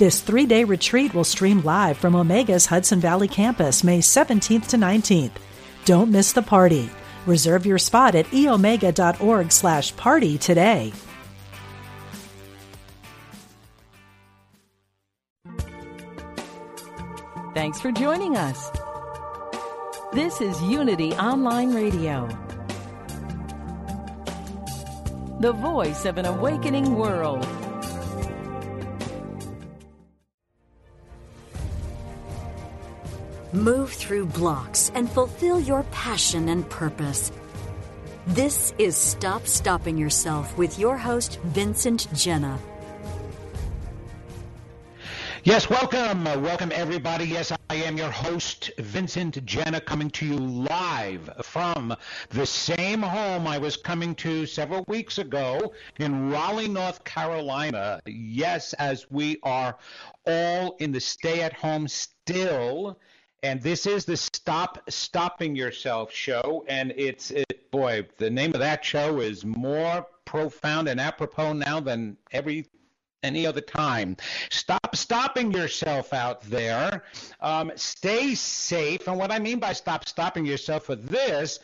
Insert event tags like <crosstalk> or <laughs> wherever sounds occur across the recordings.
This three day retreat will stream live from Omega's Hudson Valley campus May 17th to 19th. Don't miss the party. Reserve your spot at eomega.org slash party today. Thanks for joining us. This is Unity Online Radio, the voice of an awakening world. Move through blocks and fulfill your passion and purpose. This is Stop Stopping Yourself with your host, Vincent Genna. Yes, welcome. Uh, welcome, everybody. Yes, I am your host, Vincent Genna, coming to you live from the same home I was coming to several weeks ago in Raleigh, North Carolina. Yes, as we are all in the stay at home still and this is the Stop Stopping Yourself show. And it's, it, boy, the name of that show is more profound and apropos now than every any other time. Stop stopping yourself out there. Um, stay safe. And what I mean by stop stopping yourself for this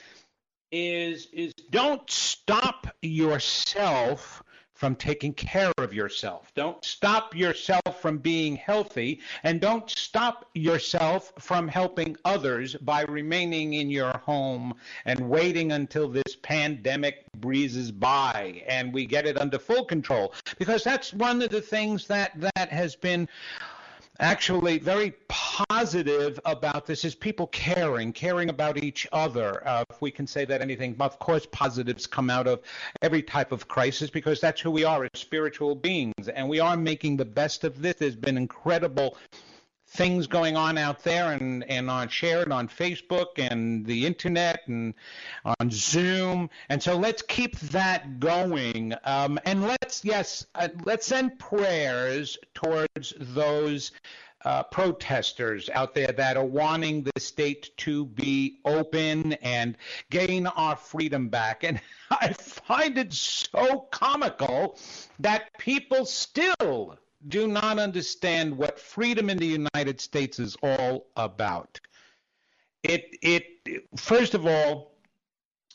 is is don't stop yourself from taking care of yourself. Don't stop yourself from being healthy, and don't stop yourself from helping others by remaining in your home and waiting until this pandemic breezes by and we get it under full control. Because that's one of the things that that has been actually very positive about this is people caring, caring about each other. Uh, if we can say that anything, of course, positives come out of every type of crisis because that's who we are as spiritual beings, and we are making the best of this. There's been incredible things going on out there and, and on shared on Facebook and the internet and on Zoom. And so let's keep that going. Um, and let's, yes, uh, let's send prayers towards those uh, protesters out there that are wanting the state to be open and gain our freedom back. And <laughs> I find it so comical that people still do not understand what freedom in the United States is all about. It, it, first of all,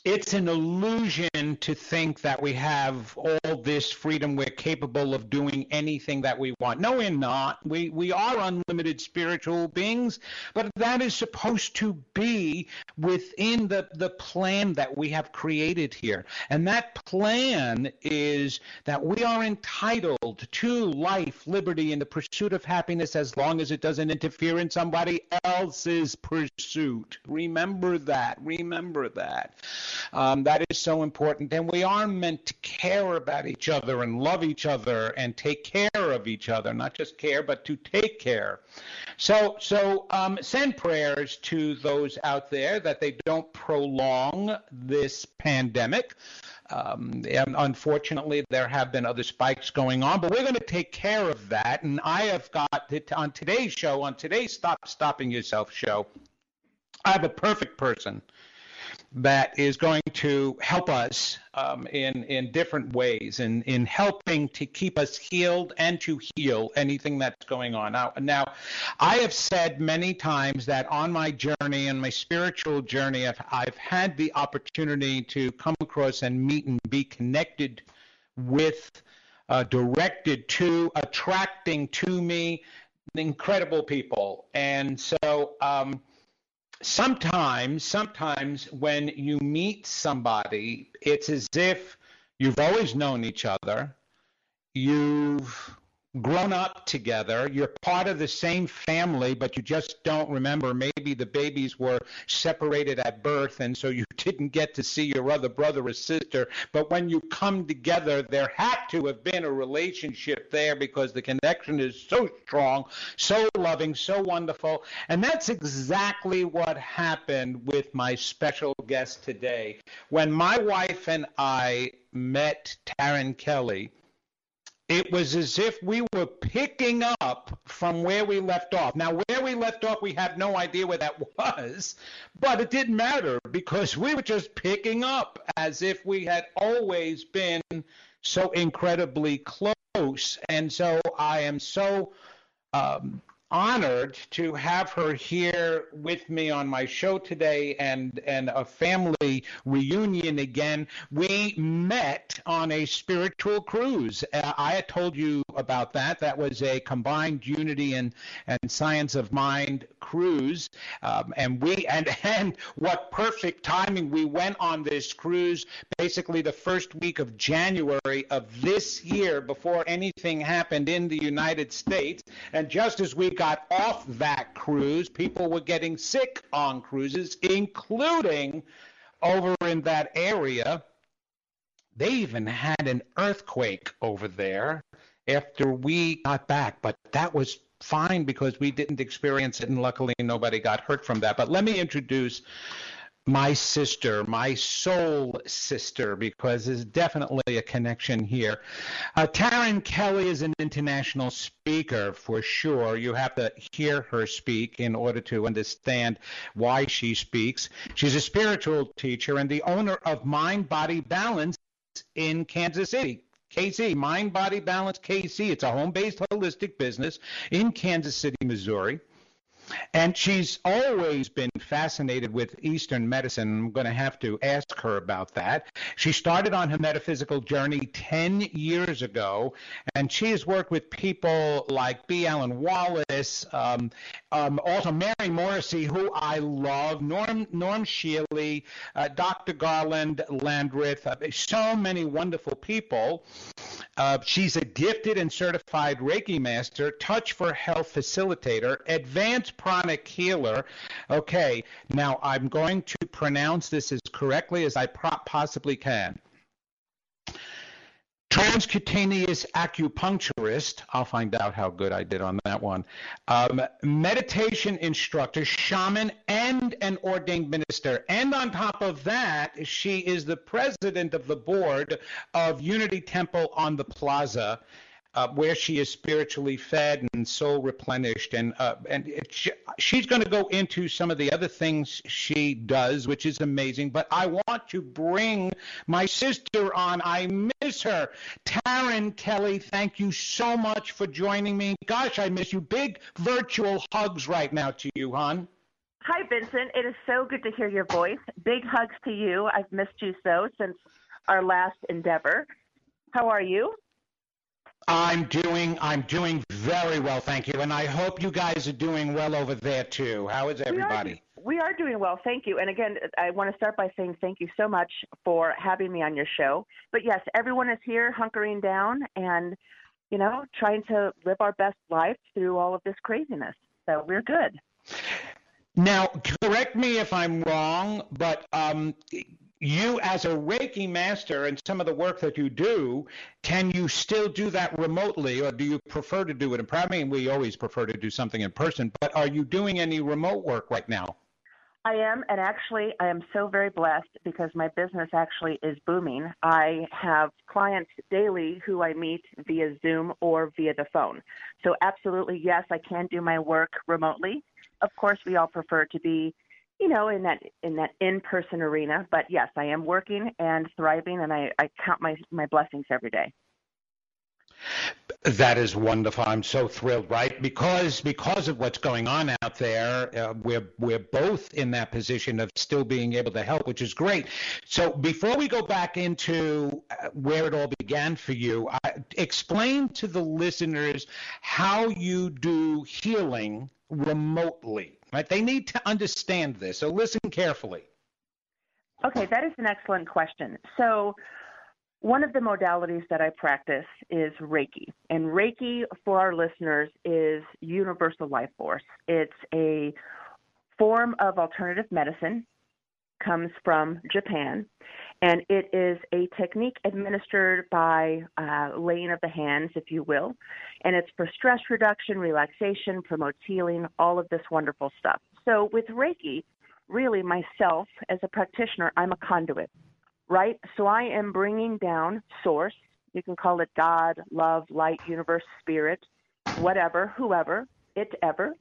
it's an illusion to think that we have all this freedom we're capable of doing anything that we want. No we're not. We we are unlimited spiritual beings but that is supposed to be within the the plan that we have created here. And that plan is that we are entitled to life liberty and the pursuit of happiness as long as it doesn't interfere in somebody else's pursuit. Remember that. Remember that um, that is so important. And we are meant to care about each other and love each other and take care of each other, not just care, but to take care. So, so um, send prayers to those out there that they don't prolong this pandemic. Um, unfortunately, there have been other spikes going on, but we're going to take care of that. And I have got it on today's show, on today's Stop Stopping Yourself show. I have a perfect person that is going to help us um, in in different ways in in helping to keep us healed and to heal anything that's going on. Now, now, I have said many times that on my journey and my spiritual journey, I've, I've had the opportunity to come across and meet and be connected with, uh, directed to, attracting to me incredible people, and so. Um, sometimes, sometimes when you meet somebody, it's as if you've always known each other. You've grown up together. You're part of the same family, but you just don't remember. Maybe the babies were separated at birth, and so you <laughs> didn't get to see your other brother or sister. But when you come together, there had to have been a relationship there because the connection is so strong, so loving, so wonderful. And that's exactly what happened with my special guest today. When my wife and I met Taryn Kelly, it was as if we were picking up from where we left off. Now, where we left off, we have no idea where that <laughs> was, but it didn't matter because we were just picking up as if we had always been so incredibly close. And so I am so um, honored to have her here with me on my show today and and a family reunion again. We met on a spiritual cruise. Uh, I had told you about that. That was a combined unity and and science of mind cruise. Um, and we and <laughs> and what perfect timing we went on this cruise basically the first week of January of this year before anything happened in the United States. And just as we got off that cruise, people were getting sick on cruises, including over in that area. They even had an earthquake over there after we got back, but that was fine because we didn't experience it, and luckily nobody got hurt from that. But let me introduce my sister, my soul sister, because there's definitely a connection here. Uh, Taryn Kelly is an international speaker for sure. You have to hear her speak in order to understand why she speaks. She's a spiritual teacher and the owner of Mind Body Balance in Kansas City. KC, Mind Body Balance KC. It's a home based holistic business in Kansas City, Missouri. And she's always been fascinated with Eastern medicine. I'm going to have to ask her about that. She started on her metaphysical journey 10 years ago, and she has worked with people like B. Alan Wallace, um, um, also Mary Morrissey, who I love, Norm, Norm Shealy, uh, Dr. Garland Landrith, uh, so many wonderful people. Uh, she's a gifted and certified Reiki master, Touch for Health facilitator, advanced pranic healer. Okay, now I'm going to pronounce this as correctly as I possibly can. Transcutaneous acupuncturist. I'll find out how good I did on that one. Um, meditation instructor, shaman, and an ordained minister. And on top of that, she is the president of the board of Unity Temple on the Plaza uh, where she is spiritually fed and soul replenished, and uh, and it, she's going to go into some of the other things she does, which is amazing. But I want to bring my sister on. I miss her, Taryn Kelly. Thank you so much for joining me. Gosh, I miss you. Big virtual hugs right now to you, hon. Hi, Vincent. It is so good to hear your voice. Big hugs to you. I've missed you so since our last endeavor. How are you? I'm doing I'm doing very well, thank you, and I hope you guys are doing well over there too. How is everybody? We are, we are doing well, thank you. And again, I want to start by saying thank you so much for having me on your show. But yes, everyone is here, hunkering down, and you know, trying to live our best life through all of this craziness. So we're good. Now, correct me if I'm wrong, but um, you as a Reiki master and some of the work that you do, can you still do that remotely or do you prefer to do it in I mean, we always prefer to do something in person, but are you doing any remote work right now? I am, and actually, I am so very blessed because my business actually is booming. I have clients daily who I meet via Zoom or via the phone. So, absolutely, yes, I can do my work remotely. Of course, we all prefer to be you know, in that in that in-person arena. But yes, I am working and thriving, and I, I count my my blessings every day. That is wonderful. I'm so thrilled, right? Because because of what's going on out there, uh, we're we're both in that position of still being able to help, which is great. So before we go back into uh, where it all began for you, I, explain to the listeners how you do healing remotely. Right? They need to understand this. So listen carefully. Okay, that is an excellent question. So one of the modalities that I practice is Reiki. And Reiki, for our listeners, is universal life force. It's a form of alternative medicine, comes from Japan, and it is a technique administered by uh, laying of the hands, if you will. And it's for stress reduction, relaxation, promotes healing, all of this wonderful stuff. So with Reiki, really myself as a practitioner, I'm a conduit right? So I am bringing down source. You can call it God, love, light, universe, spirit, whatever, whoever, it ever.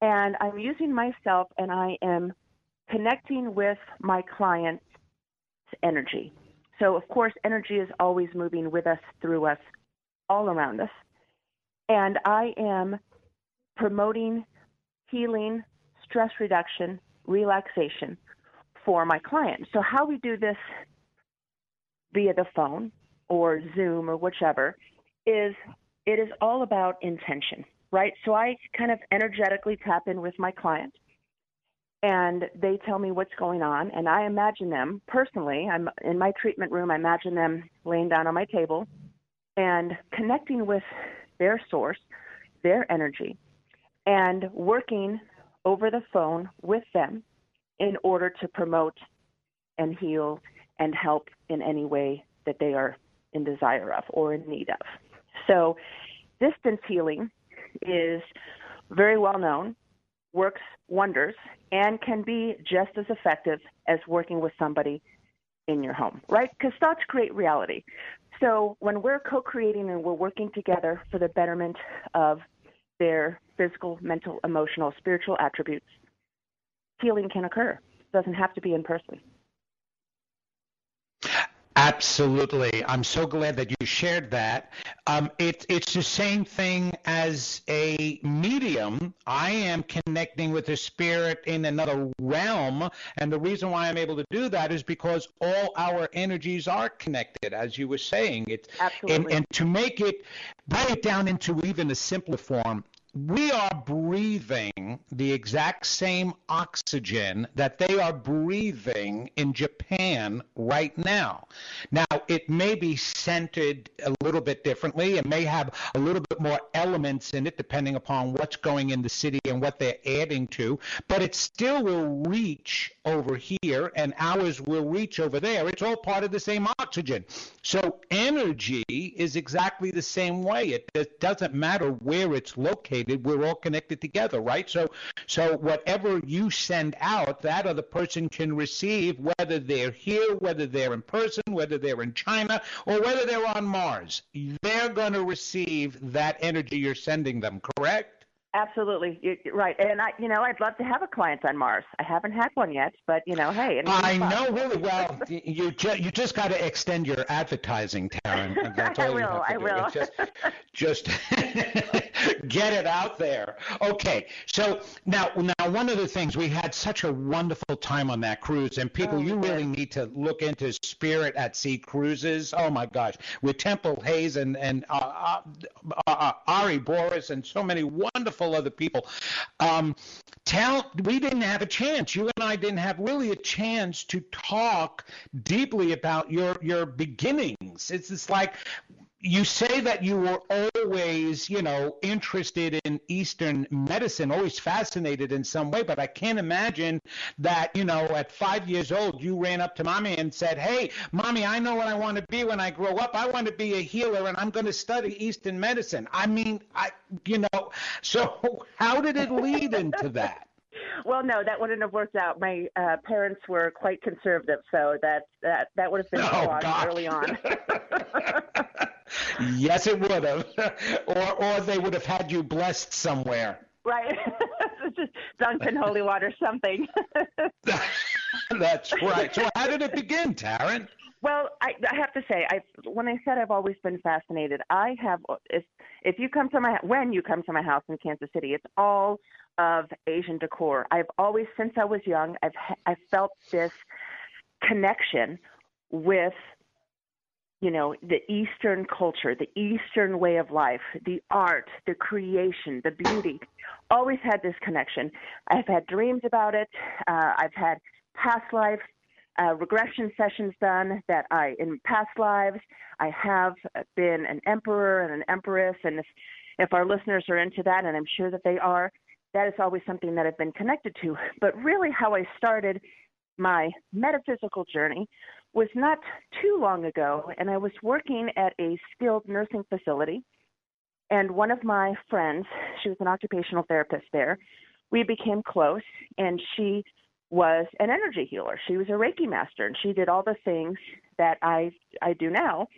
And I'm using myself and I am connecting with my client's energy. So, of course, energy is always moving with us, through us, all around us. And I am promoting healing, stress reduction, relaxation for my client. So, how we do this via the phone or Zoom or whichever is it is all about intention, right? So I kind of energetically tap in with my client and they tell me what's going on and I imagine them personally, I'm in my treatment room, I imagine them laying down on my table and connecting with their source, their energy and working over the phone with them in order to promote and heal and help in any way that they are in desire of or in need of. So, distance healing is very well known, works wonders, and can be just as effective as working with somebody in your home, right? Because thoughts create reality. So, when we're co creating and we're working together for the betterment of their physical, mental, emotional, spiritual attributes, healing can occur. It doesn't have to be in person. Absolutely. I'm so glad that you shared that. Um, it, it's the same thing as a medium. I am connecting with a spirit in another realm. And the reason why I'm able to do that is because all our energies are connected, as you were saying. It, Absolutely. And, and to make it, break it down into even a simpler form, we are breathing the exact same oxygen that they are breathing in Japan right now. Now, it may be scented a little bit differently. It may have a little bit more elements in it, depending upon what's going in the city and what they're adding to, but it still will reach over here and ours will reach over there. It's all part of the same oxygen. So, energy is exactly the same way. It doesn't matter where it's located We're all connected together, right? So, so whatever you send out, that other person can receive, whether they're here, whether they're in person, whether they're in China, or whether they're on Mars. They're going to receive that energy you're sending them, correct? Absolutely, You're right. And I, you know, I'd love to have a client on Mars. I haven't had one yet, but you know, hey. I know really <laughs> well. you ju- you just got to extend your advertising, Taryn. <laughs> All I will. I will. Just, <laughs> just get it out there. Okay. So now, now, one of the things we had such a wonderful time on that cruise, and people, oh, you really need to look into Spirit at Sea cruises. Oh my gosh, with Temple Hayes and and uh, uh, uh, Ari Boris and so many wonderful handful other people. Um, tell, we didn't have a chance. You and I didn't have really a chance to talk deeply about your your beginnings. It's just like you say that you were always, you know, interested in Eastern medicine, always fascinated in some way, but I can't imagine that, you know, at five years old, you ran up to mommy and said, Hey, mommy, I know what I want to be when I grow up. I want to be a healer and I'm going to study Eastern medicine. I mean, I, you know, <laughs> so how did it lead into that? <laughs> well, no, that wouldn't have worked out. My uh, parents were quite conservative, so that that that would have been oh, early on. <laughs> yes, it would have, <laughs> or or they would have had you blessed somewhere. Right, <laughs> just dunked in holy water, something. <laughs> That's right. So, how did it begin, Taryn? Well, I, I have to say, I when I said I've always been fascinated, I have. If if you come to my when you come to my house in Kansas City, it's all of Asian decor. I've always, since I was young, I've I felt this connection with you know, the Eastern culture, the Eastern way of life, the art, the creation, the beauty. Always had this connection. I've had dreams about it. Uh, I've had past life uh, regression sessions done that I, in past lives, I have been an emperor and an empress. And if, if our listeners are into that, and I'm sure that they are, that is always something that I've been connected to. But really, how I started my metaphysical journey was not too long ago, and I was working at a skilled nursing facility. And one of my friends, she was an occupational therapist there, we became close, and she was an energy healer. She was a Reiki master, and she did all the things that I I do now.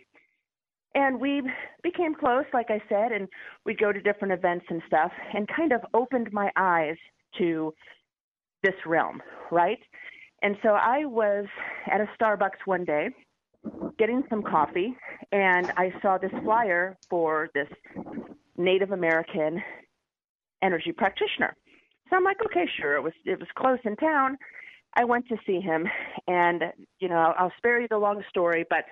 And we became close, like I said, and we'd go to different events and stuff, and kind of opened my eyes to this realm, right? And so I was at a Starbucks one day getting some coffee, and I saw this flyer for this Native American energy practitioner. So I'm like, okay, sure. It was it was close in town. I went to see him, and you know, I'll spare you the long story, but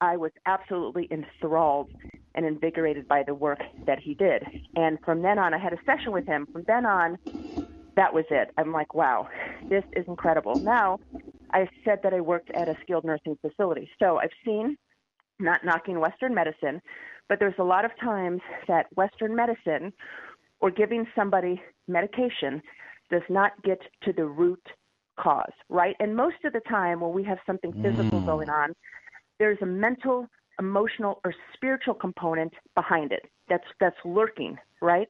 I was absolutely enthralled and invigorated by the work that he did. And from then on, I had a session with him. From then on, that was it. I'm like, wow, this is incredible. Now, I said that I worked at a skilled nursing facility. So I've seen, not knocking Western medicine, but there's a lot of times that Western medicine or giving somebody medication does not get to the root cause, right? And most of the time when we have something physical mm. going on, there's a mental, emotional, or spiritual component behind it that's that's lurking, right?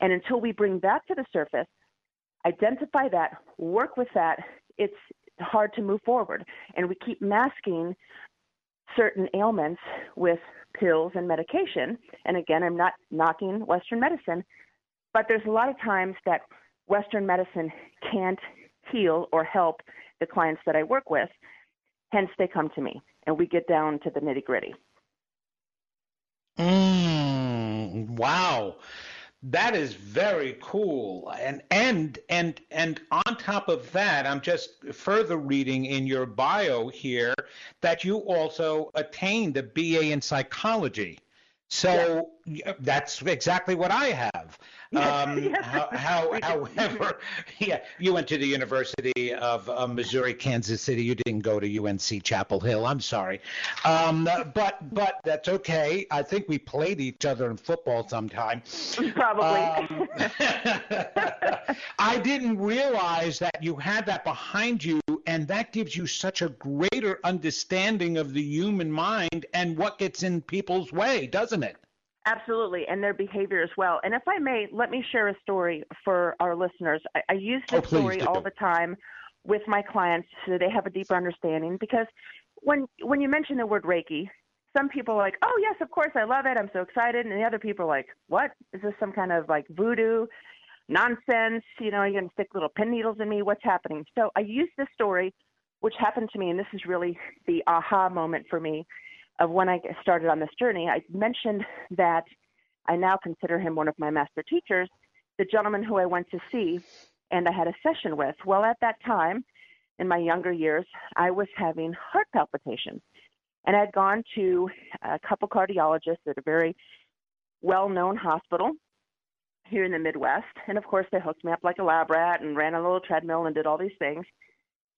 And until we bring that to the surface, identify that, work with that, it's hard to move forward. And we keep masking certain ailments with pills and medication. And again, I'm not knocking Western medicine, but there's a lot of times that Western medicine can't heal or help the clients that I work with. Hence, they come to me and we get down to the nitty gritty. Mm, wow. That is very cool. And and and and on top of that, I'm just further reading in your bio here that you also attained a BA in psychology. So yeah. that's exactly what I have. Um, <laughs> how, how, <laughs> however, <laughs> yeah, you went to the University of uh, Missouri, Kansas City. You didn't go to UNC Chapel Hill. I'm sorry, um, but but that's okay. I think we played each other in football sometime. Probably. Um, I didn't realize that you had that behind you, and that gives you such a greater understanding of the human mind and what gets in people's way, doesn't it? Absolutely, and their behavior as well. And if I may, let me share a story for our listeners. I, I use this oh, story all the time with my clients so they have a deeper understanding because when when you mention the word Reiki, some people are like, "Oh yes, of course, I love it. I'm so excited," and the other people are like, "What is this? Some kind of like voodoo nonsense? You know, you're gonna stick little pin needles in me? What's happening?" So I use this story, which happened to me, and this is really the aha moment for me of when I started on this journey, I mentioned that I now consider him one of my master teachers, the gentleman who I went to see and I had a session with. Well, at that time, in my younger years, I was having heart palpitations. And I'd gone to a couple cardiologists at a very well known hospital here in the Midwest. And of course, they hooked me up like a lab rat and ran a little treadmill and did all these things.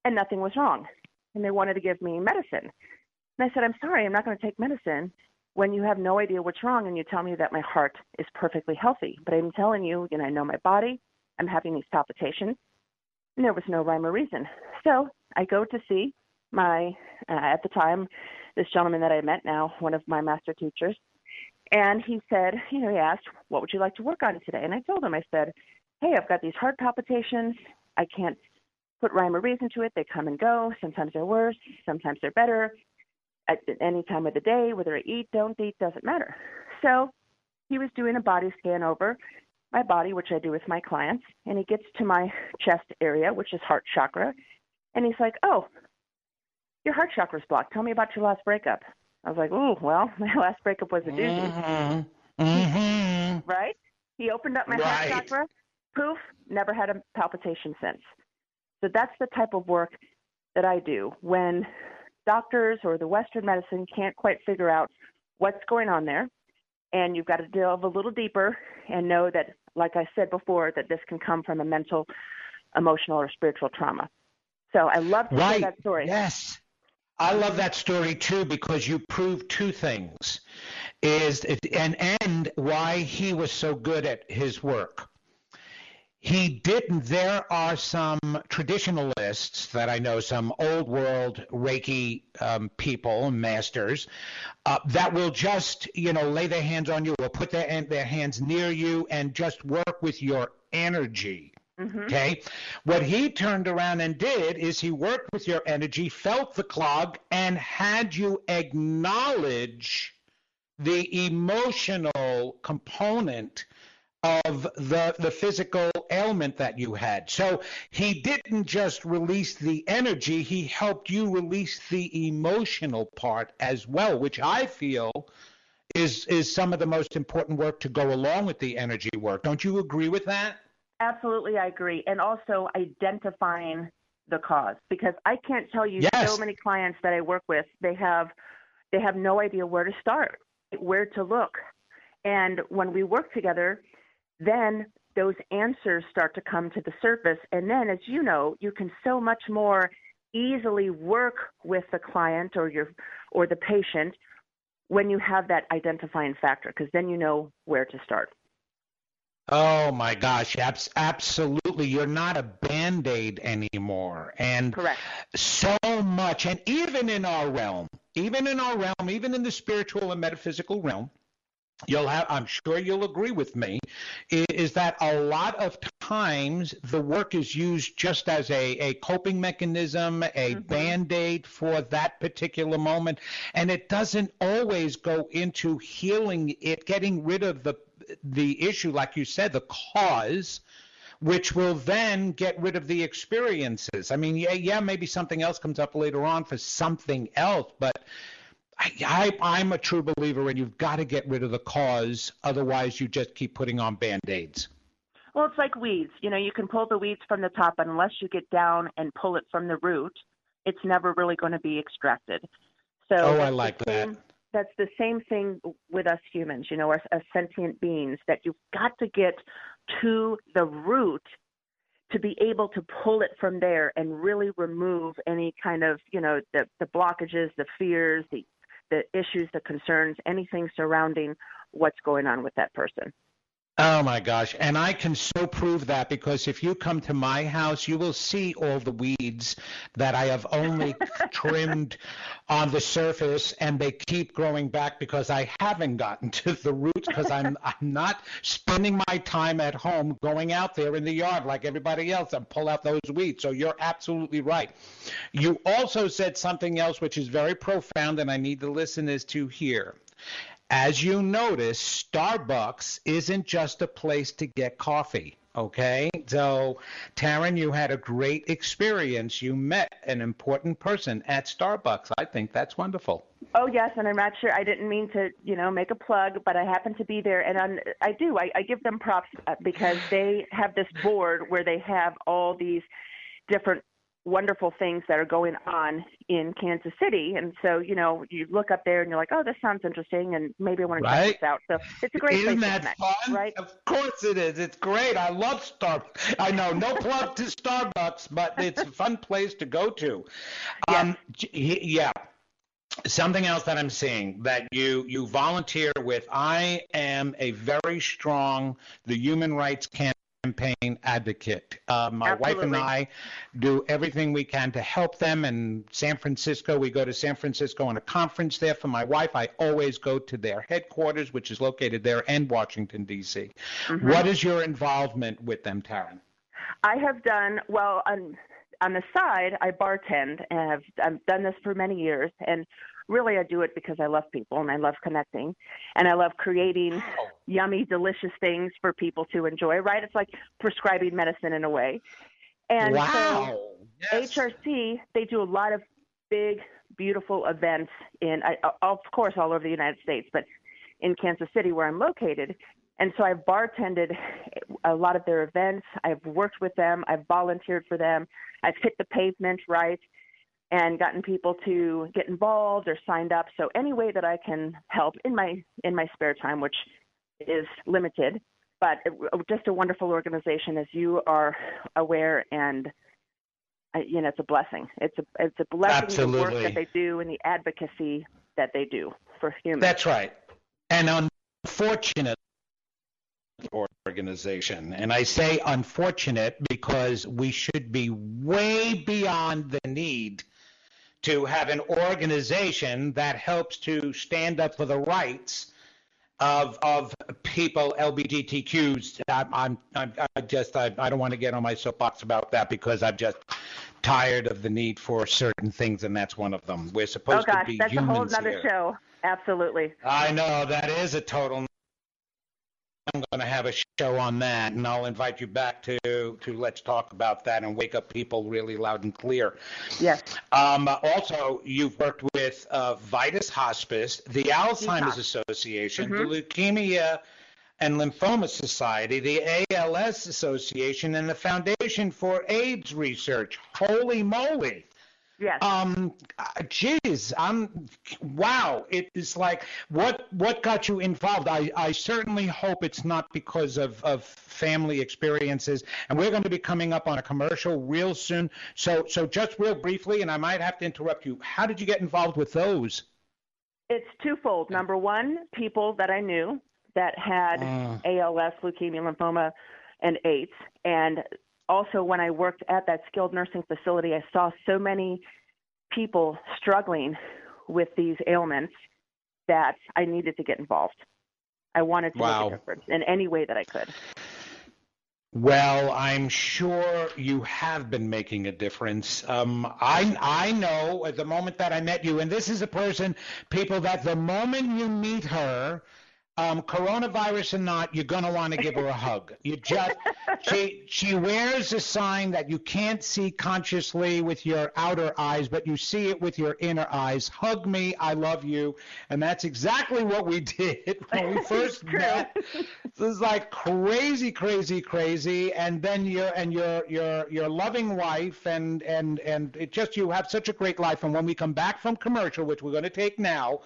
And nothing was wrong. And they wanted to give me medicine. And I said, I'm sorry, I'm not going to take medicine when you have no idea what's wrong and you tell me that my heart is perfectly healthy. But I'm telling you, you know, I know my body, I'm having these palpitations, and there was no rhyme or reason. So I go to see my, uh, at the time, this gentleman that I met now, one of my master teachers, and he said, you know, he asked, what would you like to work on today? And I told him, I said, hey, I've got these heart palpitations. I can't put rhyme or reason to it. They come and go. Sometimes they're worse, sometimes they're better at any time of the day, whether I eat, don't eat, doesn't matter. So he was doing a body scan over my body, which I do with my clients, and he gets to my chest area, which is heart chakra, and he's like, "Oh, your heart chakra's blocked. Tell me about your last breakup." I was like, "Oh, well, <laughs> my last breakup was a doozy." Mm-hmm. Mm-hmm. right? He opened up my right. heart chakra. Poof, never had a palpitation since. So that's the type of work that I do when doctors or the Western medicine can't quite figure out what's going on there. And you've got to delve a little deeper and know that, like I said before, that this can come from a mental, emotional, or spiritual trauma. So I love to right. hear that story. Yes. I love that story too because you prove two things is and and why he was so good at his work. He didn't. There are some traditionalists that I know, some old world Reiki um, people, masters, uh, that will just, you know, lay their hands on you or put their their hands near you and just work with your energy. Mm-hmm. Okay. What he turned around and did is he worked with your energy, felt the clog, and had you acknowledge the emotional component of the the physical ailment that you had. So he didn't just release the energy, he helped you release the emotional part as well, which I feel is is some of the most important work to go along with the energy work. Don't you agree with that? Absolutely, I agree. And also identifying the cause because I can't tell you yes. so many clients that I work with, they have they have no idea where to start, where to look. And when we work together, then those answers start to come to the surface. And then, as you know, you can so much more easily work with the client or your or the patient when you have that identifying factor, because then you know where to start. Oh my gosh, abs- absolutely. You're not a band aid anymore. And Correct. so much, and even in our realm, even in our realm, even in the spiritual and metaphysical realm, you'll have i'm sure you'll agree with me is that a lot of times the work is used just as a, a coping mechanism a mm-hmm. band-aid for that particular moment and it doesn't always go into healing it getting rid of the the issue like you said the cause which will then get rid of the experiences. I mean, yeah, yeah, maybe something else comes up later on for something else, but I, I, am a true believer, and you've got to get rid of the cause. Otherwise, you just keep putting on band aids. Well, it's like weeds. You know, you can pull the weeds from the top, but unless you get down and pull it from the root, it's never really going to be extracted. So oh, I like that. That's the same thing with us humans. You know, as, as sentient beings, that you've got to get to the root to be able to pull it from there and really remove any kind of, you know, the, the blockages, the fears, the the issues, the concerns, anything surrounding what's going on with that person. Oh my gosh. And I can so prove that because if you come to my house, you will see all the weeds that I have only <laughs> trimmed on the surface and they keep growing back because I haven't gotten to the roots because I'm <laughs> I'm not spending my time at home going out there in the yard like everybody else and pull out those weeds. So you're absolutely right. You also said something else which is very profound and I need the listeners to hear. As you notice, Starbucks isn't just a place to get coffee. Okay, so Taryn, you had a great experience. You met an important person at Starbucks. I think that's wonderful. Oh yes, and I'm not sure. I didn't mean to, you know, make a plug, but I happened to be there, and I'm, I do. I, I give them props uh, because they have this board where they have all these different wonderful things that are going on in Kansas City. And so, you know, you look up there and you're like, oh, this sounds interesting, and maybe I want to right? check this out. So it's a great Isn't place that to connect, fun? right? Of course it is. It's great. I love Starbucks. I know, no plug to Starbucks, but it's a fun place to go to. <laughs> Um, yeah. Something else that I'm seeing that you you volunteer with. I am a very strong the human rights campaign campaign advocate. Uh, my Absolutely. wife and I do everything we can to help them. In San Francisco, we go to San Francisco on a conference there for my wife. I always go to their headquarters, which is located there, and Washington, D.C. Mm-hmm. What is your involvement with them, Taryn? I have done, well, on, on the side, I bartend and have I've done this for many years. And really I do it because I love people and I love connecting and I love creating yummy, delicious things for people to enjoy, right? It's like prescribing medicine in a way. And wow. so yes. HRC, they do a lot of big, beautiful events in, uh, of course, all over the United States, but in Kansas City, where I'm located. And so I've bartended a lot of their events. I've worked with them. I've volunteered for them. I've hit the pavement, right? And gotten people to get involved or signed up. So any way that I can help in my in my spare time, which is limited, but it, just a wonderful organization, as you are aware and you know, it's a blessing. It's a it's a blessing Absolutely. the work that they do and the advocacy that they do for humans. That's right. And unfortunate organization. And I say unfortunate because we should be way beyond the need to have an organization that helps to stand up for the rights of of people LGBTQs. I'm I'm, I'm I just I, I don't want to get on my soapbox about that because I'm just tired of the need for certain things, and that's one of them. We're supposed oh gosh, to be that's humans a whole other here. show. Absolutely. I know that is a total. I'm going to have a show on that, and I'll invite you back to to let's talk about that and wake up people really loud and clear. Yes. Um, also, you've worked with uh, VITAS Hospice, the Alzheimer's VHOS. Association, Mhm. the Leukemia and Lymphoma Society, the ALS Association, and the Foundation for AIDS Research. Holy moly! Yes. Um, uh, geez, I'm wow. It is like what what got you involved? I I certainly hope it's not because of of family experiences. And we're going to be coming up on a commercial real soon. So so just real briefly, and I might have to interrupt you. How did you get involved with those? It's twofold. Number one, people that I knew that had Mm. ALS, leukemia, lymphoma, and AIDS. And also, when I worked at that skilled nursing facility, I saw so many people struggling with these ailments that I needed to get involved. I wanted to Wow. make a difference in any way that I could. Well, I'm sure you have been making a difference. Um, I I know at the moment that I met you, and this is a person, people, that the moment you meet her, um, coronavirus or not, you're gonna want to give her a hug. You just <laughs> she she wears a sign that you can't see consciously with your outer eyes, but you see it with your inner eyes. Hug me, I love you, and that's exactly what we <laughs> did when we first met. This is like crazy, crazy, crazy, and then your and your your your loving wife, and and and it just you have such a great life. And when we come back from commercial, which we're going to take now,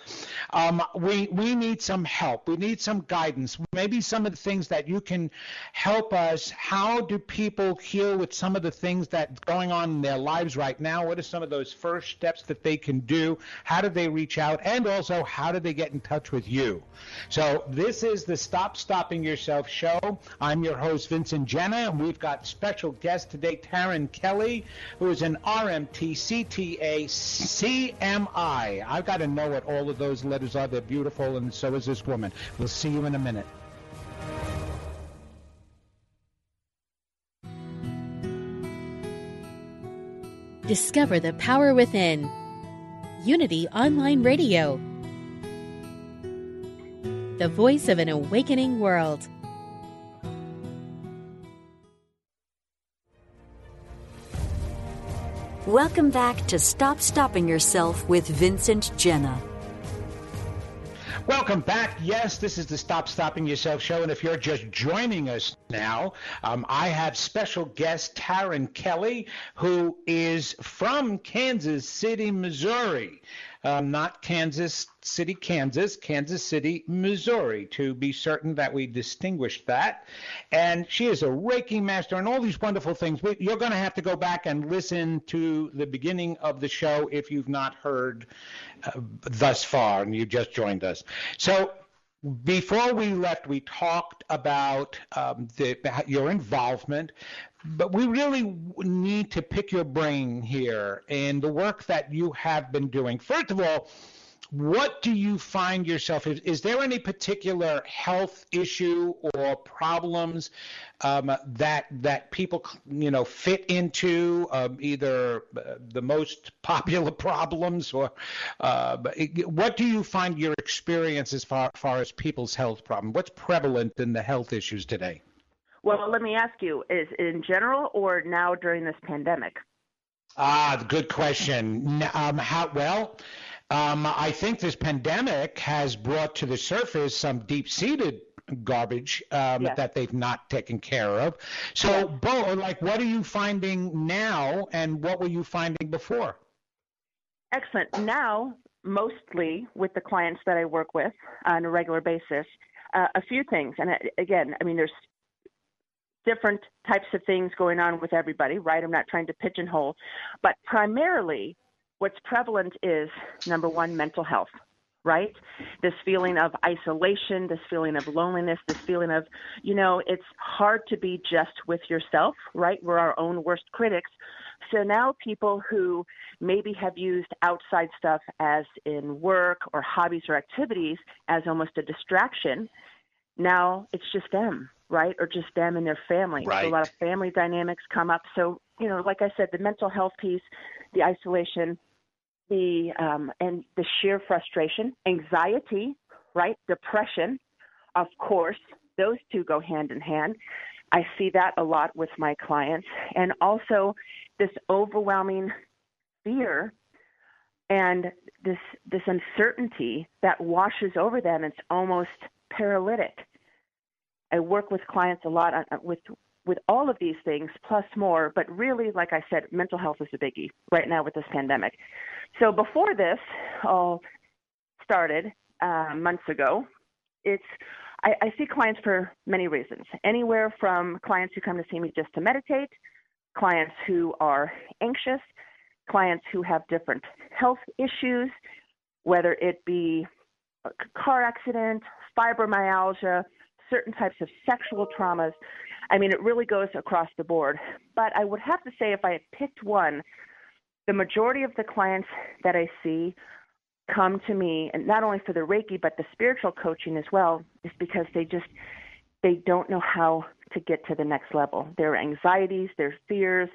um, we we need some help. We need some guidance. Maybe some of the things that you can help us. How do people heal with some of the things that's going on in their lives right now? What are some of those first steps that they can do? How do they reach out? And also, how do they get in touch with you? So this is the Stop Stopping Yourself show. I'm your host, Vincent Genna, and we've got special guest today, Taryn Kelly, who is an RMT, CTA, CMI. I've got to know what all of those letters are. They're beautiful, and so is this woman. We'll see you in a minute. Discover the power within. Unity Online Radio. The voice of an awakening world. Welcome back to Stop Stopping Yourself with Vincent Genna. Welcome back. Yes, this is the Stop Stopping Yourself show. And if you're just joining us now, um, I have special guest Taryn Kelly, who is from Kansas City, Missouri. Um, not Kansas City, Kansas, Kansas City, Missouri, to be certain that we distinguish that. And she is a Reiki master and all these wonderful things. We, you're going to have to go back and listen to the beginning of the show if you've not heard thus far and you just joined us. So before we left, we talked about um, the, your involvement, but we really need to pick your brain here in the work that you have been doing. First of all, what do you find yourself? Is, is there any particular health issue or problems um, that that people you know fit into um, either uh, the most popular <laughs> problems or uh, what do you find your experience as far, far as people's health problem? What's prevalent in the health issues today? Well, let me ask you: is in general or now during this pandemic? Ah, good question. Um, how well? Um, I think this pandemic has brought to the surface some deep-seated garbage um, Yes. that they've not taken care of. So, Bo, like, what are you finding now, and what were you finding before? Excellent. Now, mostly with the clients that I work with on a regular basis, uh, a few things. And uh, again, I mean, there's different types of things going on with everybody, right? I'm not trying to pigeonhole, but primarily what's prevalent is number one, mental health, right? This feeling of isolation, this feeling of loneliness, this feeling of, you know, it's hard to be just with yourself, right? We're our own worst critics. So now people who maybe have used outside stuff as in work or hobbies or activities as almost a distraction, now it's just them, right? Or just them and their family. Right. So a lot of family dynamics come up. So, you know, like I said, the mental health piece, the isolation, the um, and the sheer frustration, anxiety, right? Depression, of course, those two go hand in hand. I see that a lot with my clients, and also this overwhelming fear and this this uncertainty that washes over them. It's almost paralytic. I work with clients a lot on, with with all of these things plus more, but really, like I said, mental health is a biggie right now with this pandemic. So before this all started uh, months ago, it's I, I see clients for many reasons. Anywhere from clients who come to see me just to meditate, clients who are anxious, clients who have different health issues, whether it be a car accident, fibromyalgia, certain types of sexual traumas. I mean, it really goes across the board. But I would have to say, if I had picked one, the majority of the clients that I see come to me, and not only for the Reiki, but the spiritual coaching as well, is because they just they don't know how to get to the next level. Their anxieties, their fears,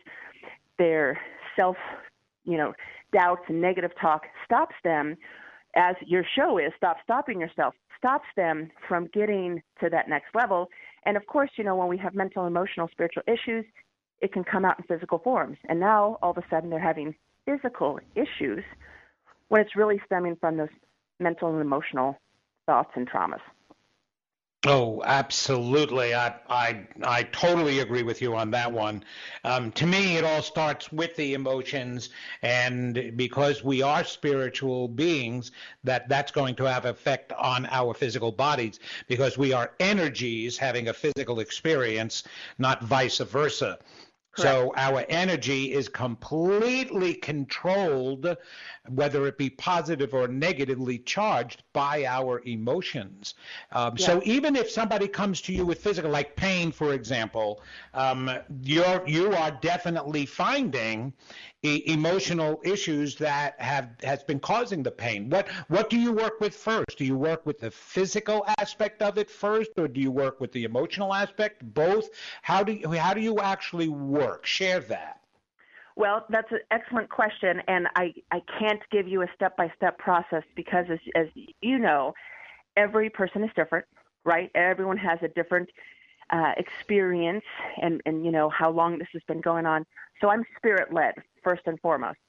their self, you know, doubts and negative talk stops them, as your show is, stop stopping yourself, stops them from getting to that next level. And of course, you know, when we have mental, emotional, spiritual issues, it can come out in physical forms. And now all of a sudden they're having physical issues when it's really stemming from those mental and emotional thoughts and traumas. Oh, absolutely. I, I, I totally agree with you on that one. Um, to me, it all starts with the emotions, and because we are spiritual beings, that that's going to have effect on our physical bodies because we are energies having a physical experience, not vice versa. So our energy is completely controlled, whether it be positive or negatively charged by our emotions. Um, yeah. So even if somebody comes to you with physical, like pain, for example, um, you're you are definitely finding e- emotional issues that have has been causing the pain. What what do you work with first? Do you work with the physical aspect of it first, or do you work with the emotional aspect? Both. How do you, how do you actually work? Share that. Well, that's an excellent question, and I, I can't give you a step by step process because, as, as you know, every person is different, right? Everyone has a different uh, experience and, and, you know, how long this has been going on. So I'm spirit led, first and foremost.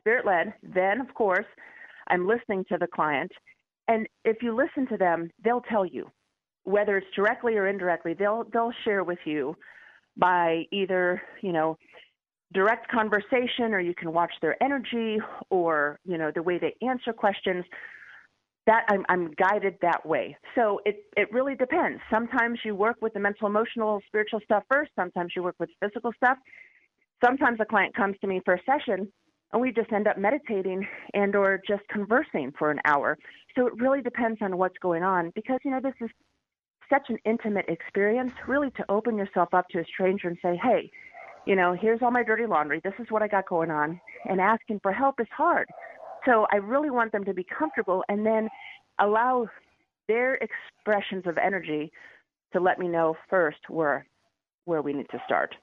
Spirit led. Then, of course, I'm listening to the client. And if you listen to them, they'll tell you, whether it's directly or indirectly, they'll, they'll share with you by either, you know, direct conversation or you can watch their energy or, you know, the way they answer questions that I'm, I'm guided that way. So it, it really depends. Sometimes you work with the mental, emotional, spiritual stuff first. Sometimes you work with physical stuff. Sometimes a client comes to me for a session and we just end up meditating and or just conversing for an hour. So it really depends on what's going on because, you know, this is such an intimate experience, really to open yourself up to a stranger and say, hey, you know, here's all my dirty laundry. This is what I got going on. And asking for help is hard. So I really want them to be comfortable and then allow their expressions of energy to let me know first where where we need to start.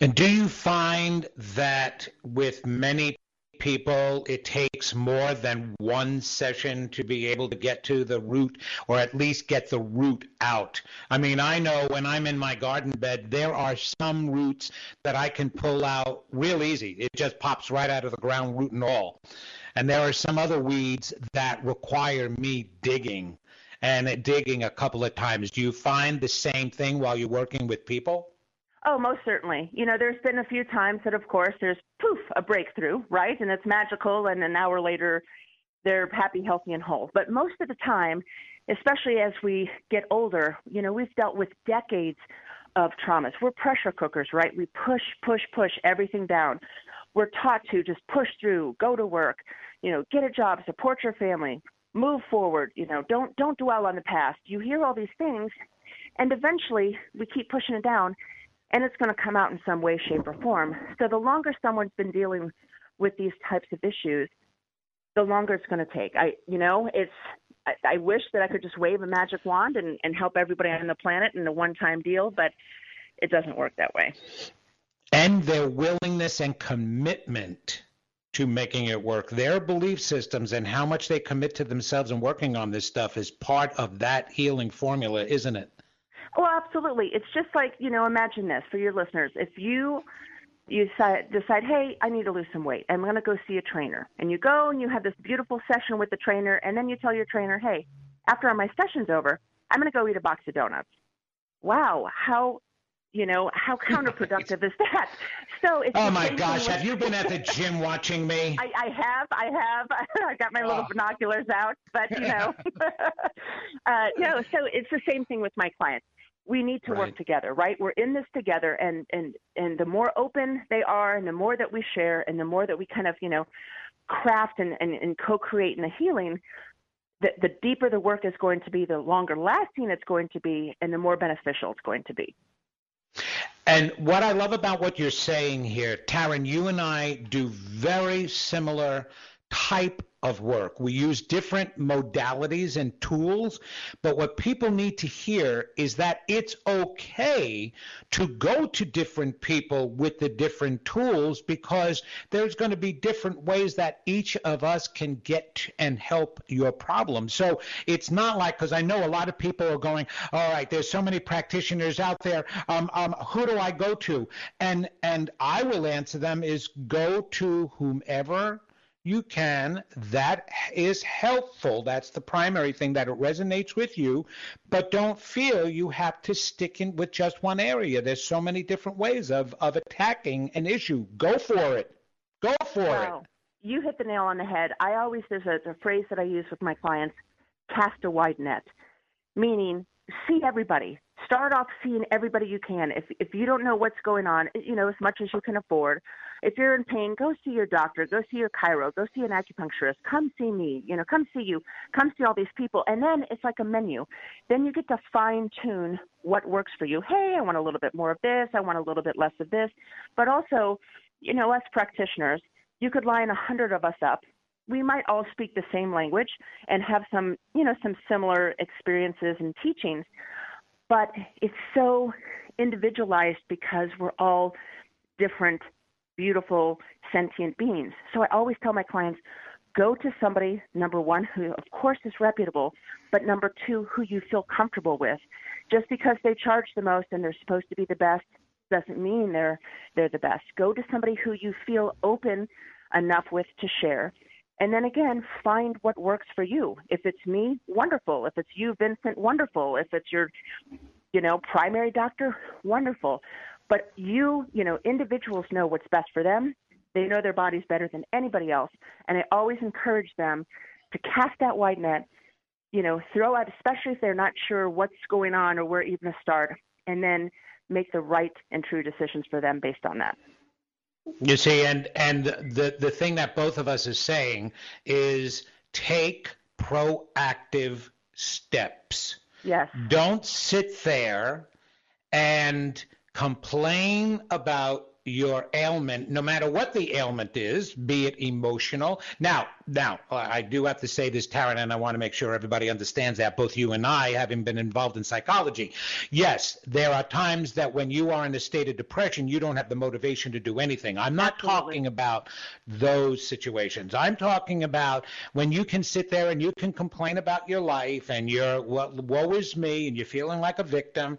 And do you find that with many people it takes more than one session to be able to get to the root or at least get the root out. I mean, I know when I'm in my garden bed, there are some roots that I can pull out real easy. It just pops right out of the ground, root and all. And there are some other weeds that require me digging and digging a couple of times. Do you find the same thing while you're working with people? Oh, most certainly. You know, there's been a few times that, of course, there's poof, a breakthrough, right? And it's magical, and an hour later, they're happy, healthy, and whole. But most of the time, especially as we get older, you know, we've dealt with decades of traumas. We're pressure cookers, right? We push, push, push everything down. We're taught to just push through, go to work, you know, get a job, support your family, move forward, you know, don't don't dwell on the past. You hear all these things and eventually we keep pushing it down and it's going to come out in some way shape or form. So the longer someone's been dealing with these types of issues, the longer it's going to take. I you know, it's I, I wish that I could just wave a magic wand and, and help everybody on the planet in a one time deal, but it doesn't work that way. And their willingness and commitment to making it work. Their belief systems and how much they commit to themselves and working on this stuff is part of that healing formula, isn't it? Well, absolutely. It's just like, you know, imagine this for your listeners. If you you decide, decide, hey, I need to lose some weight. I'm going to go see a trainer. And you go and you have this beautiful session with the trainer, and then you tell your trainer, hey, after my session's over, I'm going to go eat a box of donuts. Wow, how you know how <laughs> counterproductive is that so it's oh my gosh have you been at the gym watching me <laughs> I, I have i have <laughs> i got my little oh. binoculars out but you know uh, no so it's the same thing with my clients we need to right. work together right we're in this together and and and the more open they are and the more that we share and the more that we kind of you know craft and and, and co-create in the healing the, the deeper the work is going to be the longer lasting it's going to be and the more beneficial it's going to be and what I love about what you're saying here, Taryn, you and I do very similar type of work. We use different modalities and tools, but what people need to hear is that it's okay to go to different people with the different tools because there's going to be different ways that each of us can get and help your problem. So it's not like, because I know a lot of people are going, all right, there's so many practitioners out there. Um, um, who do I go to? And and I will answer them is go to whomever you can. That is helpful. That's the primary thing that it resonates with you. But don't feel you have to stick in with just one area. There's so many different ways of, of attacking an issue. Go for it. Go for wow. it. You hit the nail on the head. I always, there's a, a phrase that I use with my clients cast a wide net, meaning see everybody. Start off seeing everybody you can. If if you don't know what's going on, you know as much as you can afford. If you're in pain, go see your doctor. Go see your chiro. Go see an acupuncturist. Come see me. You know, come see you. Come see all these people. And then it's like a menu. Then you get to fine tune what works for you. Hey, I want a little bit more of this. I want a little bit less of this. But also, you know, us practitioners, you could line a hundred of us up we might all speak the same language and have some, you know, some similar experiences and teachings, but it's so individualized because we're all different, beautiful, sentient beings. So I always tell my clients, go to somebody number one who of course is reputable, but number two who you feel comfortable with. Just because they charge the most and they're supposed to be the best doesn't mean they're they're the best. Go to somebody who you feel open enough with to share and then again, find what works for you. If it's me, wonderful. If it's you, Vincent, wonderful. If it's your, you know, primary doctor, wonderful. But you, you know, individuals know what's best for them. They know their bodies better than anybody else. And I always encourage them to cast that wide net, you know, throw out, especially if they're not sure what's going on or where even to start, and then make the right and true decisions for them based on that. You see, and and the the thing that both of us is saying is take proactive steps. Yes. Don't sit there and complain about your ailment, no matter what the ailment is, be it emotional. Now, now I do have to say this, Taryn, and I want to make sure everybody understands that. Both you and I, having been involved in psychology, yes, there are times that when you are in a state of depression, you don't have the motivation to do anything. I'm not Absolutely. talking about those situations. I'm talking about when you can sit there and you can complain about your life and you're well, woe is me, and you're feeling like a victim,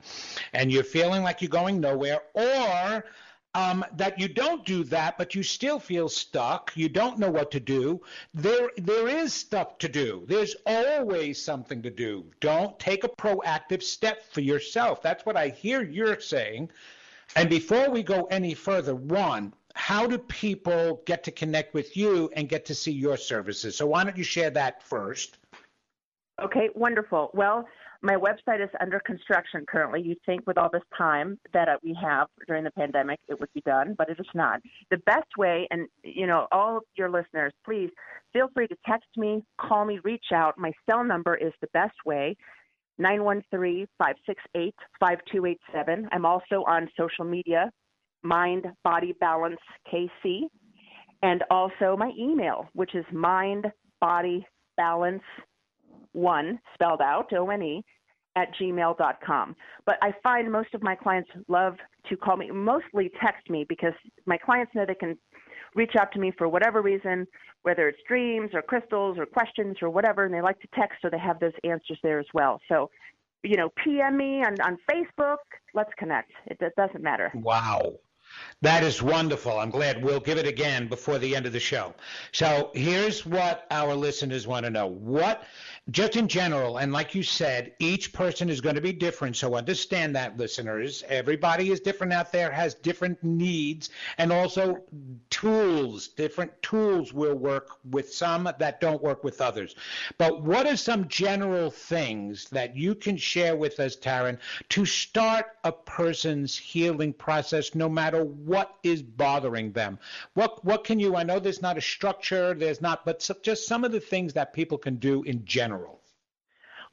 and you're feeling like you're going nowhere, or um, that you don't do that, but you still feel stuck. You don't know what to do. There, there is stuff to do. There's always something to do. Don't take a proactive step for yourself. That's what I hear you're saying. And before we go any further, one, how do people get to connect with you and get to see your services? So why don't you share that first? Okay, wonderful. Well, My website is under construction currently. You'd think with all this time that uh, we have during the pandemic, it would be done, but it is not. The best way, and you know, all your listeners, please feel free to text me, call me, reach out. My cell number is the best way. 913 568 5287. I'm also on social media, Mind Body Balance KC, and also my email, which is Mind Body Balance one spelled out O N E at gmail.com. But I find most of my clients love to call me, mostly text me because my clients know they can reach out to me for whatever reason, whether it's dreams or crystals or questions or whatever, and they like to text so they have those answers there as well. So, you know, PM me on, on Facebook. Let's connect. It, it doesn't matter. Wow. That is wonderful. I'm glad we'll give it again before the end of the show. So here's what our listeners want to know. What just in general, and like you said, each person is going to be different. So understand that, listeners. Everybody is different out there, has different needs, and also tools. Different tools will work with some that don't work with others. But what are some general things that you can share with us, Taryn, to start a person's healing process, no matter what is bothering them? What what can you? I know there's not a structure, there's not, but just some of the things that people can do in general?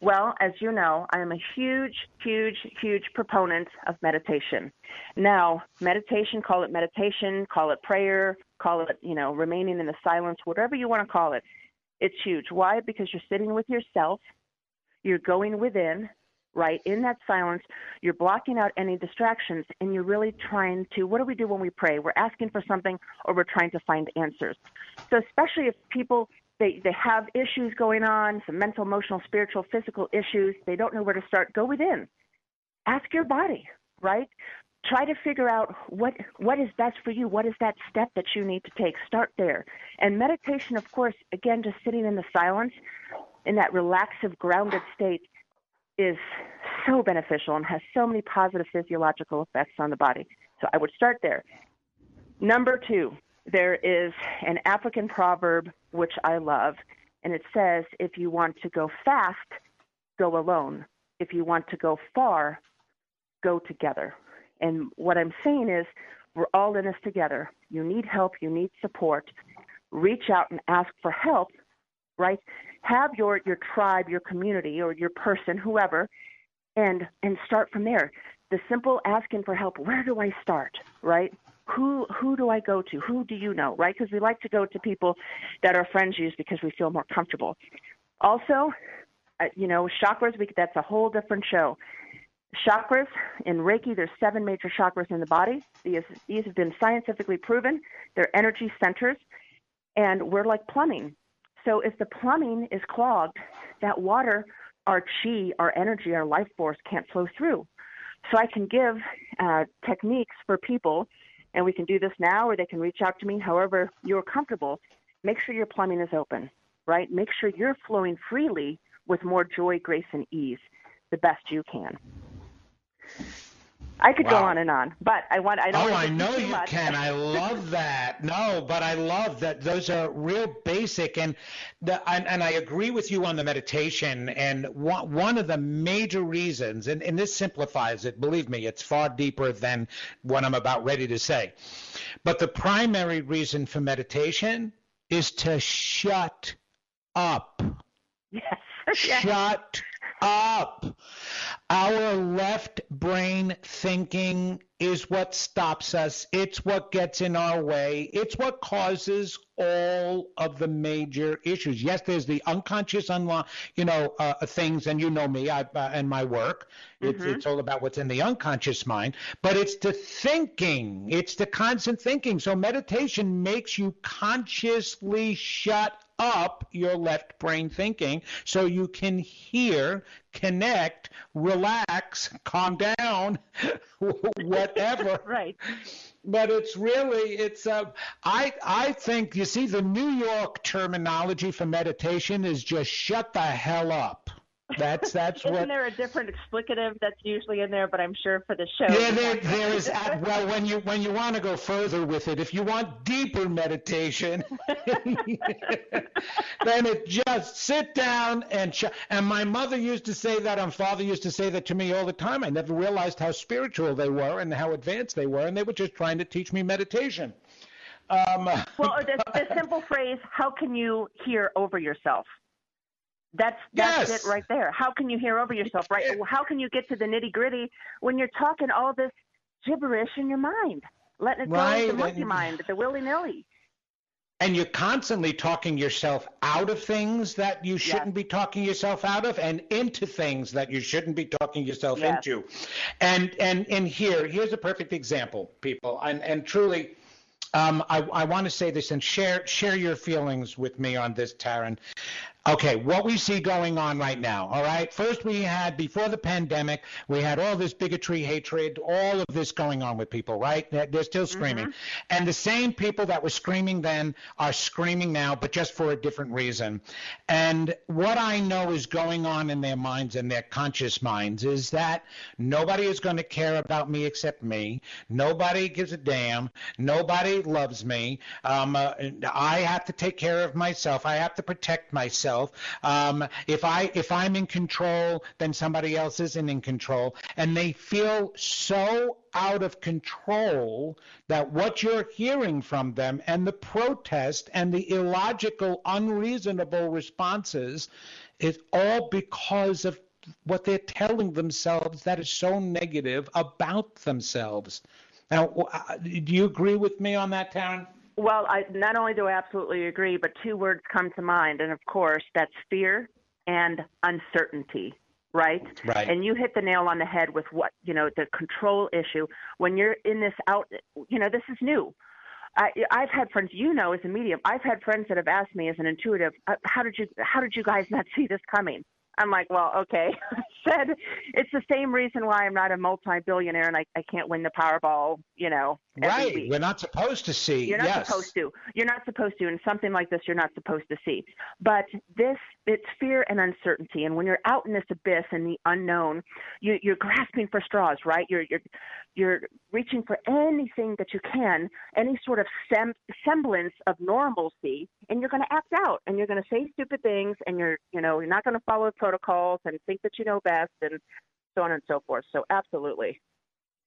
Well, as you know, I am a huge, huge, huge proponent of meditation. Now, meditation, call it meditation, call it prayer, call it, you know, remaining in the silence, whatever you want to call it. It's huge. Why? Because you're sitting with yourself, you're going within, right? In that silence, you're blocking out any distractions and you're really trying to what do we do when we pray? We're asking for something or we're trying to find answers. So especially if people they they have issues going on, some mental, emotional, spiritual, physical issues. They don't know where to start. Go within. Ask your body, right? Try to figure out what what is best for you. What is that step that you need to take? Start there. And meditation, of course, again, just sitting in the silence, in that relaxive, grounded state, is so beneficial and has so many positive physiological effects on the body. So I would start there. Number two, there is an African proverb which I love, and it says, If you want to go fast, go alone. If you want to go far, go together. And what I'm saying is, we're all in this together. You need help, you need support. Reach out and ask for help, right? Have your, your tribe, your community, or your person, whoever, and and start from there. The simple asking for help, where do I start, right? Who who do I go to? Who do you know? Right? Because we like to go to people that our friends use because we feel more comfortable. Also, uh, you know, chakras. We that's a whole different show. Chakras in Reiki, there's seven major chakras in the body. These these have been scientifically proven. They're energy centers, and we're like plumbing. So if the plumbing is clogged, that water, our chi, our energy, our life force can't flow through. So I can give uh, techniques for people and we can do this now or they can reach out to me however you're comfortable. Make sure your plumbing is open, right? Make sure you're flowing freely with more joy, grace, and ease the best you can. I could wow. go on and on, but I want I don't. Oh, I know you much. can. I <laughs> love that. No, but I love that those are real basic, and the and, and I agree with you on the meditation. And one one of the major reasons, and, and this simplifies it. Believe me, it's far deeper than what I'm about ready to say. But the primary reason for meditation is to shut up. Yes. <laughs> Shut up. Our left brain thinking is what stops us. It's what gets in our way. It's what causes all of the major issues. Yes, there's the unconscious, unlo- you know, uh, things, and you know me I, uh, and my work. It's, mm-hmm. it's all about what's in the unconscious mind, but it's the thinking. It's the constant thinking. So meditation makes you consciously shut up your left brain thinking so you can hear, connect, relax, calm down, <laughs> whatever. <laughs> right. But it's really it's uh, I I think you see the New York terminology for meditation is just shut the hell up. That's that's Isn't what. there a different explicative that's usually in there? But I'm sure for the show. Yeah, there, there is. Well, when you when you want to go further with it, if you want deeper meditation, <laughs> then it just sit down and ch- and my mother used to say that, and father used to say that to me all the time. I never realized how spiritual they were and how advanced they were, and they were just trying to teach me meditation. Um, well, the, the <laughs> simple phrase, "How can you hear over yourself?" That's that's Yes. it right there. How can you hear over yourself? Right? How can you get to the nitty gritty when you're talking all this gibberish in your mind, letting it go Right, the monkey mind, the willy nilly? and you're constantly talking yourself out of things that you shouldn't be talking yourself out of and into things that you shouldn't be talking yourself Yes. into and and and here here's a perfect example people and and truly um, I, I want to say this and share share your feelings with me on this, Taryn. Okay, what we see going on right now, all right? First, we had, before the pandemic, we had all this bigotry, hatred, all of this going on with people, right? They're, they're still screaming. And the same people that were screaming then are screaming now, but just for a different reason. And what I know is going on in their minds and their conscious minds is that nobody is going to care about me except me. Nobody gives a damn. Nobody loves me. Um, uh, I have to take care of myself. I have to protect myself. Um, if I if I'm in control, then somebody else isn't in control, and they feel so out of control that what you're hearing from them and the protest and the illogical, unreasonable responses is all because of what they're telling themselves that is so negative about themselves. Now, uh, do you agree with me on that, Taryn? Well, I not only do I absolutely agree, but two words come to mind, and of course, that's fear and uncertainty, right? Right. And you hit the nail on the head with what you know the control issue. When you're in this out, you know, this is new. I, I've had friends, you know, as a medium, I've had friends that have asked me as an intuitive, uh, how did you, how did you guys not <laughs> see this coming? I'm like, well, okay. <laughs> I said it's the same reason why I'm not a multi-billionaire and I, I can't win the Powerball, you know, every Right. week. We're not supposed to see. You're not yes. supposed to. You're not supposed to. And something like this, you're not supposed to see. But this, it's fear and uncertainty. And when you're out in this abyss and the unknown, you, you're grasping for straws, right? You're, you're, you're reaching for anything that you can, any sort of sem- semblance of normalcy, and you're going to act out and you're going to say stupid things and you're, you know, you're not going to follow protocols and think that you know best and so on and so forth. So absolutely.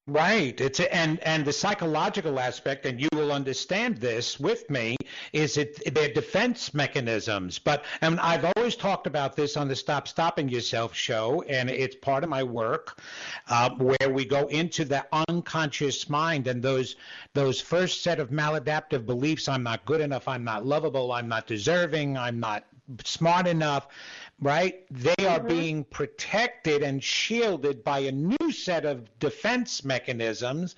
Right. It's a, and and the psychological aspect, and you will understand this with me, is it their defense mechanisms. But and I've always talked about this on the Stop Stopping Yourself show, and it's part of my work, uh, where we go into the unconscious mind and those those first set of maladaptive beliefs. I'm not good enough. I'm not lovable. I'm not deserving. I'm not smart enough right? They are being protected and shielded by a new set of defense mechanisms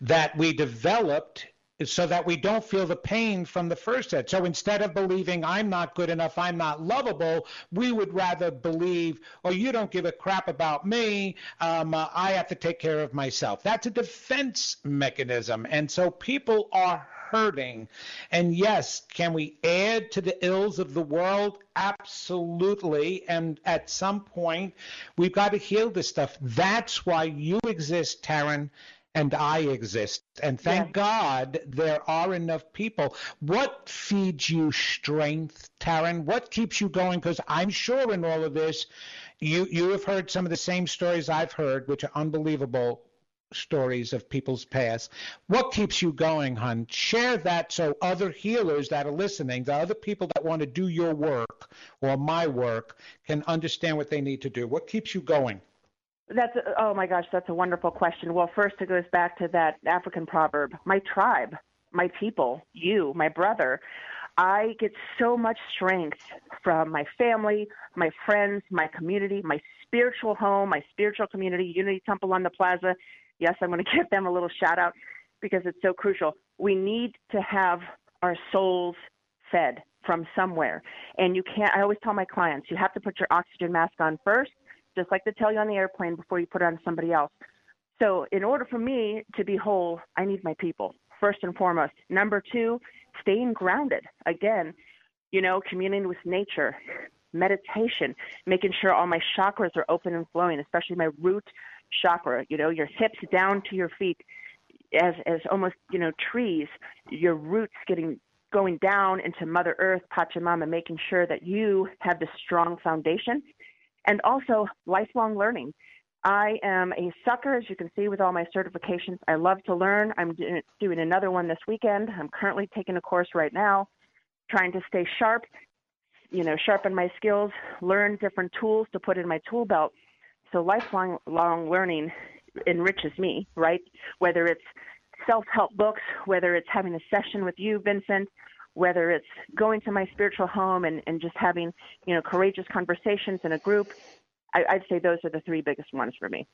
that we developed so that we don't feel the pain from the first set. So instead of believing I'm not good enough, I'm not lovable, we would rather believe, oh, you don't give a crap about me, um, uh, I have to take care of myself. That's a defense mechanism. And so people are hurting. And yes, can we add to the ills of the world? Absolutely. And at some point, we've got to heal this stuff. That's why you exist, Taryn, and I exist. And thank Yes. God there are enough people. What feeds you strength, Taryn? What keeps you going? Because I'm sure in all of this, you, you have heard some of the same stories I've heard, which are unbelievable stories of people's past. What keeps you going, hon? Share that so other healers that are listening, the other people that want to do your work or my work, can understand what they need to do. What keeps you going? That's a, oh my gosh, that's a wonderful question. Well, first it goes back to that African proverb: "My tribe, my people, you, my brother." I get so much strength from my family, my friends, my community, my spiritual home, my spiritual community, Unity Temple on the Plaza. Yes, I'm going <laughs> to give them a little shout out because it's so crucial. We need to have our souls fed from somewhere. And you can't, I always tell my clients, you have to put your oxygen mask on first, just like they tell you on the airplane before you put it on somebody else. So, in order for me to be whole, I need my people, first and foremost. Number two, staying grounded. Again, you know, communing with nature. meditation, making sure all my chakras are open and flowing, especially my root chakra, you know, your hips down to your feet as as almost, you know, trees, your roots getting going down into Mother Earth, Pachamama, making sure that you have this strong foundation. And also lifelong learning. I am a sucker, as you can see, with all my certifications. I love to learn. I'm doing another one this weekend. I'm currently taking a course right now, trying to stay sharp, you know, sharpen my skills, learn different tools to put in my tool belt. So lifelong long learning enriches me, right? Whether it's self-help books, whether it's having a session with you, Vincent, whether it's going to my spiritual home and, and just having, you know, courageous conversations in a group, I, I'd say those are the three biggest ones for me.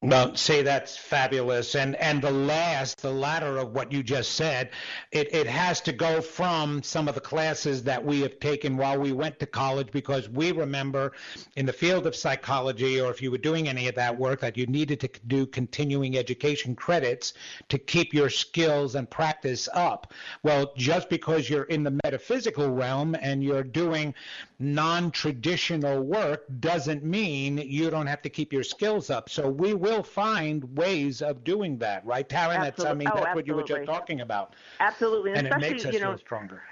Well, see, that's fabulous. And and the last, the latter of what you just said, it, it has to go from some of the classes that we have taken while we went to college because we remember in the field of psychology, or if you were doing any of that work, that you needed to do continuing education credits to keep your skills and practice up. Well, just because you're in the metaphysical realm and you're doing non traditional work doesn't mean you don't have to keep your skills up. So we will find ways of doing that, right, Taryn? That's I mean oh, that's what you were just talking about. Absolutely, and, and it makes us you know, feel stronger.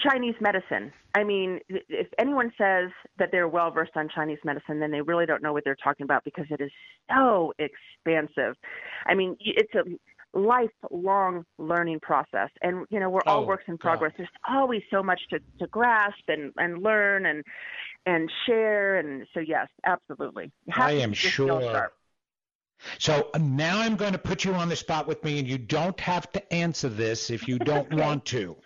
Chinese medicine. I mean, if anyone says that they're well versed on Chinese medicine, then they really don't know what they're talking about because it is so expansive. I mean, it's a lifelong learning process and you know we're all Oh, works in progress God. there's always so much to, to grasp and, and learn and and share and so yes absolutely I am keep your skills sure. So uh, now I'm going to put you on the spot with me, and you don't have to answer this if you don't <laughs> want to.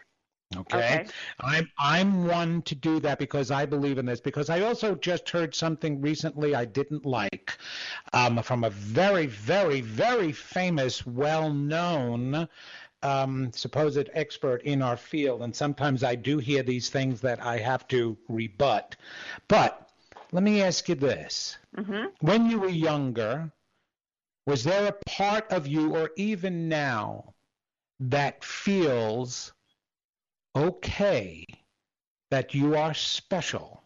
Okay? Okay. I'm I'm one to do that because I believe in this. Because I also just heard something recently I didn't like um, from a very, very, very famous, well-known um, supposed expert in our field. And sometimes I do hear these things that I have to rebut. But let me ask you this: hmm When you were younger, was there a part of you, or even now, that feels okay that you are special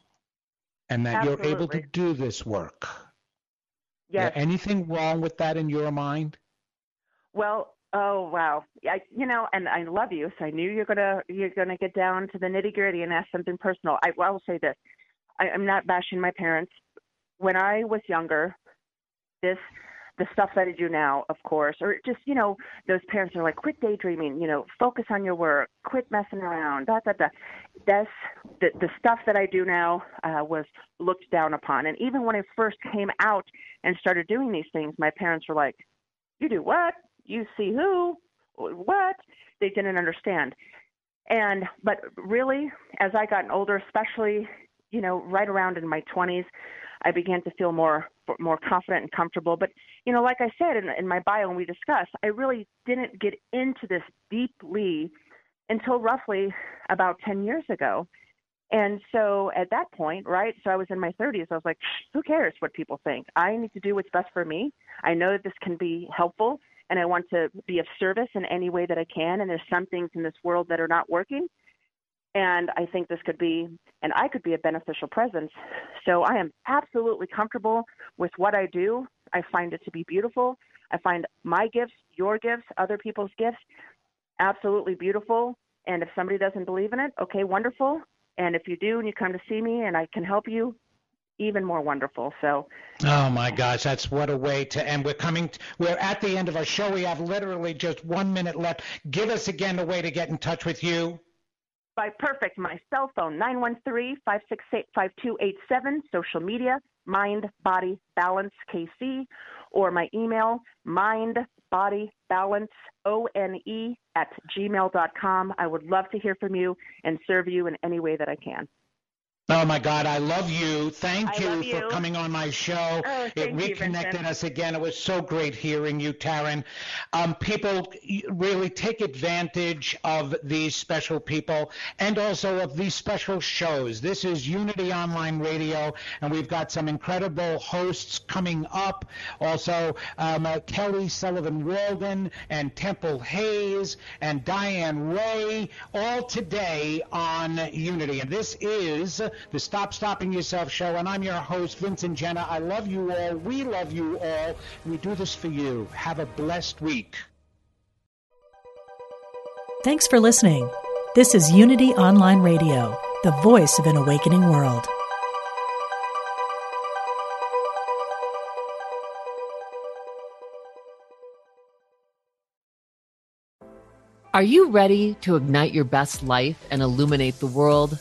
and that you're able to do this work? yes Yeah, anything wrong with that in your mind? Well, oh wow, I, you know, and I love you, so I knew you're gonna you're gonna get down to the nitty gritty and ask something personal. I, I will say this: I, I'm not bashing my parents. When I was younger, this the stuff that I do now, of course, or just you know, those parents are like, quit daydreaming, you know, focus on your work, quit messing around, da da da. That's the the stuff that I do now uh, was looked down upon, and even when I first came out and started doing these things, my parents were like, "You do what? You see who? What?" They didn't understand. And but really, as I gotten older, especially you know, right around in my 20s, I began to feel more more confident and comfortable. But you know, like I said in, in my bio and we discussed, I really didn't get into this deeply until roughly about 10 years ago. And so at that point, right, so I was in my 30s, I was like, who cares what people think? I need to do what's best for me. I know that this can be helpful and I want to be of service in any way that I can. And there's some things in this world that are not working. And I think this could be, and I could be a beneficial presence. So I am absolutely comfortable with what I do. I find it to be beautiful. I find my gifts, your gifts, other people's gifts absolutely beautiful. And if somebody doesn't believe in it, okay, wonderful. And if you do and you come to see me and I can help you, even more wonderful. So Oh my gosh, that's what a way to end. We're coming, we're at the end of our show. We have literally just one minute left. Give us again a way to get in touch with you. By perfect, my cell phone, 913-568-5287, social media, Mind Body Balance KC, or my email, Mind Body Balance O-N-E at gmail.com. I would love to hear from you and serve you in any way that I can. Oh my God, I love you. Thank you love for coming on my show. Oh, it thank you, reconnected us again. It was so great hearing you, Taryn. Um, people really take advantage of these special people and also of these special shows. This is Unity Online Radio, and we've got some incredible hosts coming up. Also, um, uh, Kelly Sullivan Walden and Temple Hayes and Diane Ray, all today on Unity. And this is the Stop Stopping Yourself show, and I'm your host, Vincent Genna. I love you all. We love you all. We do this for you. Have a blessed week. Thanks for listening. This is Unity Online Radio, the voice of an awakening world. Are you ready to ignite your best life and illuminate the world?